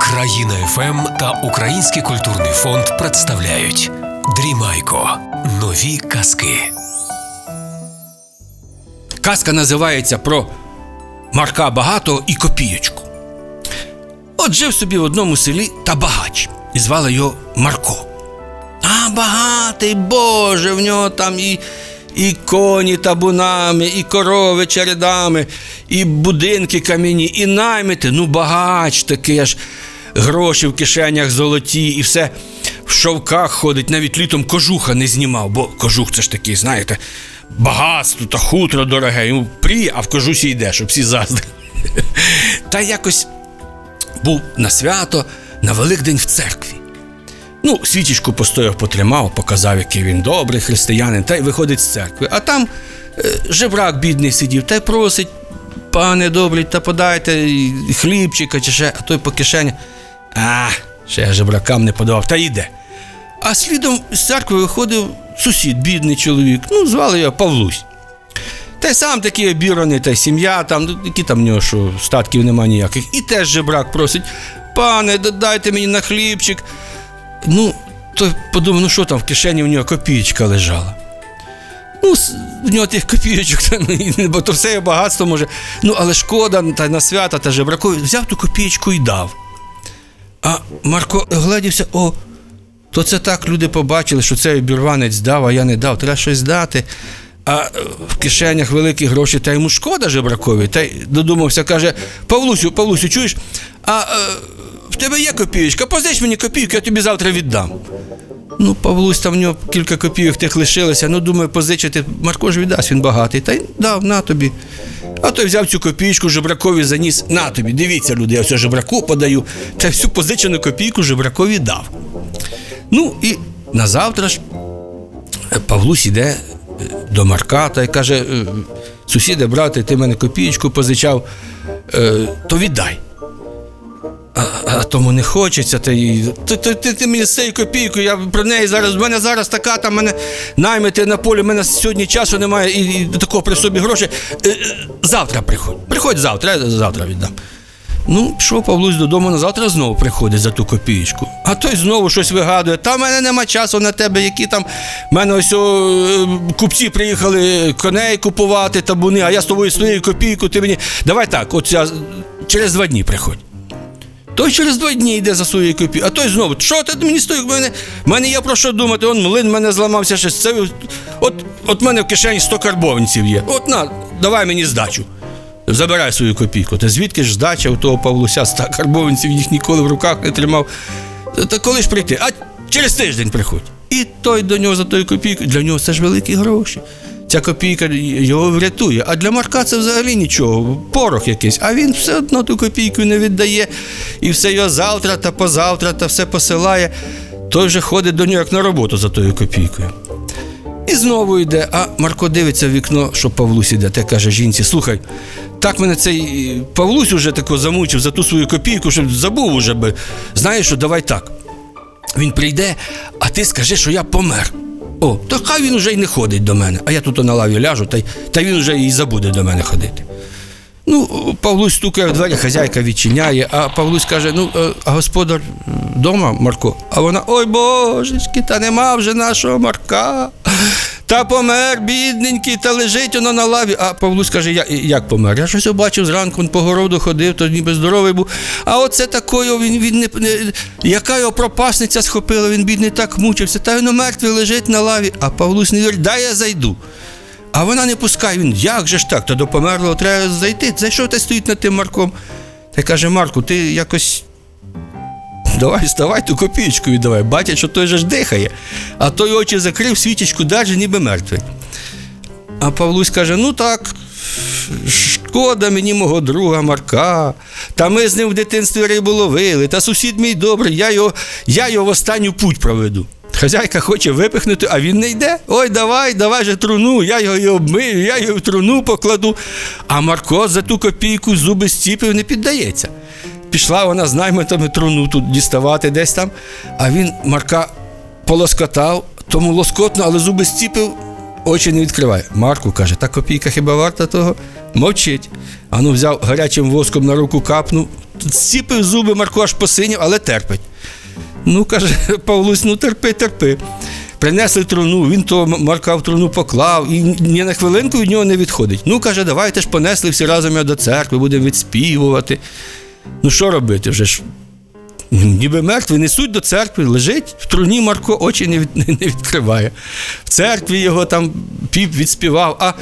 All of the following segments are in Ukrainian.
Країна ФМ та Український культурний фонд представляють Дрімайко. Нові казки. Казка називається про Марка Багатого і Копієчку. От жив собі в одному селі та багач, і звали його Марко. А багатий Боже, в нього там і, і коні табунами, і корови чередами, і будинки кам'яні, і наймити. Ну, багач такий аж гроші в кишенях золоті, і все в шовках ходить, навіть літом кожуха не знімав, бо кожух це ж такий, знаєте, багатство та хутро дороге. Йому пріє, а в кожусі йде, щоб всі заздрили. Та якось був на свято на Великдень в церкві. Ну, свічечку постояв, потримав, показав, який він добрий християнин, та й виходить з церкви. А там е, жебрак бідний сидів та й просить, пане добрий, та подайте хлібчика чи ще, а той по кишені. А, ще я жебракам не подавав, та йде. А слідом з церкви виходив сусід, бідний чоловік. Ну, звали його Павлусь. Та й сам такий обіраний, та й сім'я, там, ну, які там в нього, що статків нема ніяких. І теж жебрак просить: пане, да- дайте мені на хлібчик. Ну, той подумав, ну що там в кишені в нього копієчка лежала. Ну, в нього тих копійочок, бо то все багатство може. Ну, але шкода, та на свята та жебракові, взяв ту копієчку і дав. А Марко глядівся, о, то це так люди побачили, що цей обірванець дав, а я не дав. Треба щось дати. А е, в кишенях великі гроші, та йому шкода жебракові. Та й додумався, каже: Павлусю, Павлусю, чуєш? А е, тебе є копійочка, позич мені копійку, я тобі завтра віддам. Ну, Павлусь, там в нього кілька копійок тих лишилося. Ну, думаю, позичити. Марко ж віддасть, він багатий. Та й дав, на тобі. А той взяв цю копійку, жебракові заніс. На тобі, дивіться, люди, я все жебраку подаю. Та всю позичену копійку жебракові дав. Ну і на завтра ж е, Павлусь іде е, до Марка та й каже: е, сусіде, брате, ти мене копієчку позичав, то віддай. А, тому не хочеться, та й ти, ти, ти, ти мені з цією копійкою, я про неї зараз. В мене зараз така там мене наймити на полі, в мене сьогодні часу немає і, і такого при собі грошей. Е, е, завтра приходь. Приходь завтра, я завтра віддам. Ну, пішов Павлусь додому на завтра знову приходить за ту копієчку. А той знову щось вигадує. Та в мене нема часу на тебе, які там. В мене ось о, е, купці приїхали коней купувати, табуни, а я з тобою свою копійку, ти мені. Давай так, от я через два дні приходь. Той через два дні йде за свою копію, а той знову, що ти мені стоїть? Мене, в мене є про що думати, он млин в мене зламався щось. Це, от, от мене в кишені 100 карбованців є. От на, давай мені здачу. Забирай свою копійку. Та звідки ж здача у того Павлуся 100 карбованців їх ніколи в руках не тримав. Та коли ж прийти? А через тиждень приходь. І той до нього за тою копійкою, для нього це ж великі гроші. Ця копійка його врятує. А для Марка це взагалі нічого, порох якийсь. А він все одно ту копійку не віддає. І все його завтра та позавтра та все посилає. Той вже ходить до нього як на роботу за тою копійкою. І знову йде, а Марко дивиться в вікно, що Павлусь іде, та каже жінці: слухай, так мене цей е, Павлусь уже тако замучив за ту свою копійку, що забув уже би. Знаєш що, давай так. Він прийде, а ти скажи, що я помер. О, то хай він уже й не ходить до мене, а я тут на лаві ляжу, та, та він вже і забуде до мене ходити. Ну, Павлусь стукає в двері, хазяйка відчиняє, а Павлусь каже: ну, е, а господар вдома, Марко. А вона, ой божечки, та нема вже нашого Марка. Та помер, бідненький, та лежить воно на лаві. А Павлусь каже, я, як помер? Я щось бачив зранку, він по городу ходив, то ніби здоровий був. А оце такою, він, він не, не, яка його пропасниця схопила, він бідний так мучився, та він мертвий лежить на лаві. А Павлусь не вірить, дай я зайду. А вона не пускає, він, як же ж так? Та до померлого треба зайти. Зайшов та стоїть над тим Марком. Та й каже, Марку, ти якось. Давай, вставай, ту копійку віддавай. Бачить, що той же ж дихає. А той очі закрив, свічечку даже ніби мертвий. А Павлусь каже: ну так, шкода мені мого друга Марка. Та ми з ним в дитинстві рибу ловили, та сусід мій добрий, я його, я його в останню путь проведу. Хазяйка хоче випихнути, а він не йде. Ой, давай, давай же труну, я його і обмию, я його в труну покладу. А Марко за ту копійку зуби стіпив, не піддається. Пішла вона з наймитами труну тут діставати десь там, а він Марка полоскотав, тому лоскотно, але зуби стіпив, очі не відкриває. Марку каже, та копійка хіба варта того? Мовчить. Ану взяв гарячим воском на руку капнув, зціпив зуби Марко аж посинів, але терпить. Ну, каже Павлусь, ну терпи, терпи. Принесли труну, він то Марка в труну поклав і ні на хвилинку від нього не відходить. Ну, каже, давайте ж понесли всі разом його до церкви, будемо відспівувати. Ну, що робити вже ж? Ніби мертвий, несуть до церкви, лежить в труні Марко очі не, від, не відкриває. В церкві його там піп відспівав, а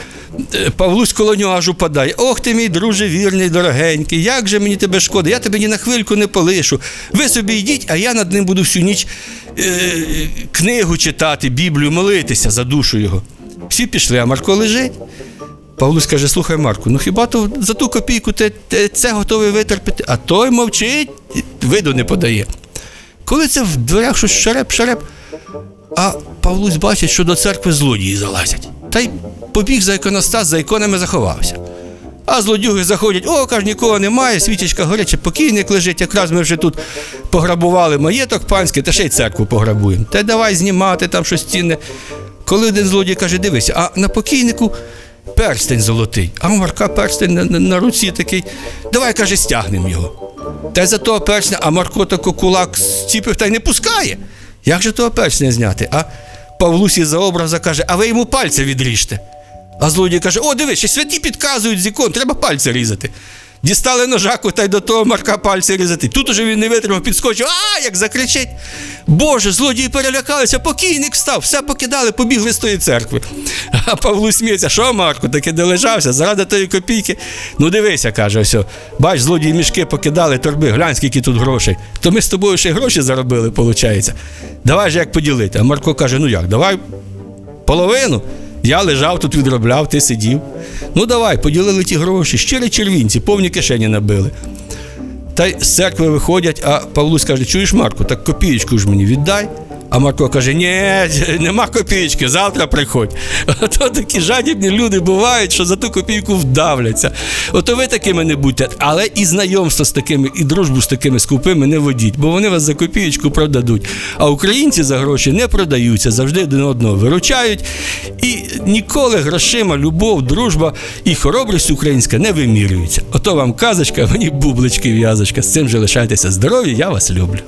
е, Павлусь коло нього аж упадає. Ох ти, мій друже вірний, дорогенький, як же мені тебе шкода, я тебе ні на хвильку не полишу. Ви собі йдіть, а я над ним буду всю ніч е, книгу читати, Біблію, молитися за душу його. Всі пішли, а Марко лежить. Павлусь каже: слухай, Марку, ну хіба то за ту копійку ти, ти це готовий витерпіти, а той мовчить, виду не подає. Коли це в дверях щось шареп-шареп, а Павлусь бачить, що до церкви злодії залазять. Та й побіг за іконостас, за іконами заховався. А злодюги заходять, о, каже, нікого немає, свічечка горяща, покійник лежить, якраз ми вже тут пограбували маєток панський, та ще й церкву пограбуємо. Та давай знімати там щось цінне. Коли один злодій каже, дивися, а на покійнику перстень золотий, а у Марка перстень на, на, на руці такий. Давай, каже, стягнемо його. Та й за того персня, а Марко тако кулак зціпив та й не пускає. Як же того персня зняти? А Павлусі за образа каже, а ви йому пальця відріжте. А злодій каже: О, дивись, святі підказують з ікон, треба пальця різати. Дістали ножаку та й до того Марка пальця різати. Тут уже він не витримав, підскочив, а як закричить. Боже, злодії перелякалися, покійник став, все покидали, побігли з тої церкви. А Павлу сміється, що Марко, таки долежався, заради тої копійки. Ну дивися, каже, ось, бач, злодії мішки покидали, торби, глянь, скільки тут грошей. То ми з тобою ще гроші заробили, виходить. Давай же як поділити. А Марко каже: ну як, давай половину. Я лежав тут, відробляв, ти сидів. Ну давай, поділили ті гроші, щирі червінці, повні кишені набили. Та й з церкви виходять, а Павлусь каже: чуєш, Марко, так копієчку ж мені віддай. А Марко каже: ні, нема копійки, завтра приходь. Ото такі жадібні люди бувають, що за ту копійку вдавляться. Ото ви такими не будьте, але і знайомство з такими, і дружбу з такими скупими не водіть, бо вони вас за копієчку продадуть. А українці за гроші не продаються, завжди один одного виручають. І ніколи грошима, любов, дружба і хоробрість українська не вимірюються. Ото вам казочка, мені бублички в'язочка. З цим же лишайтеся здорові, я вас люблю.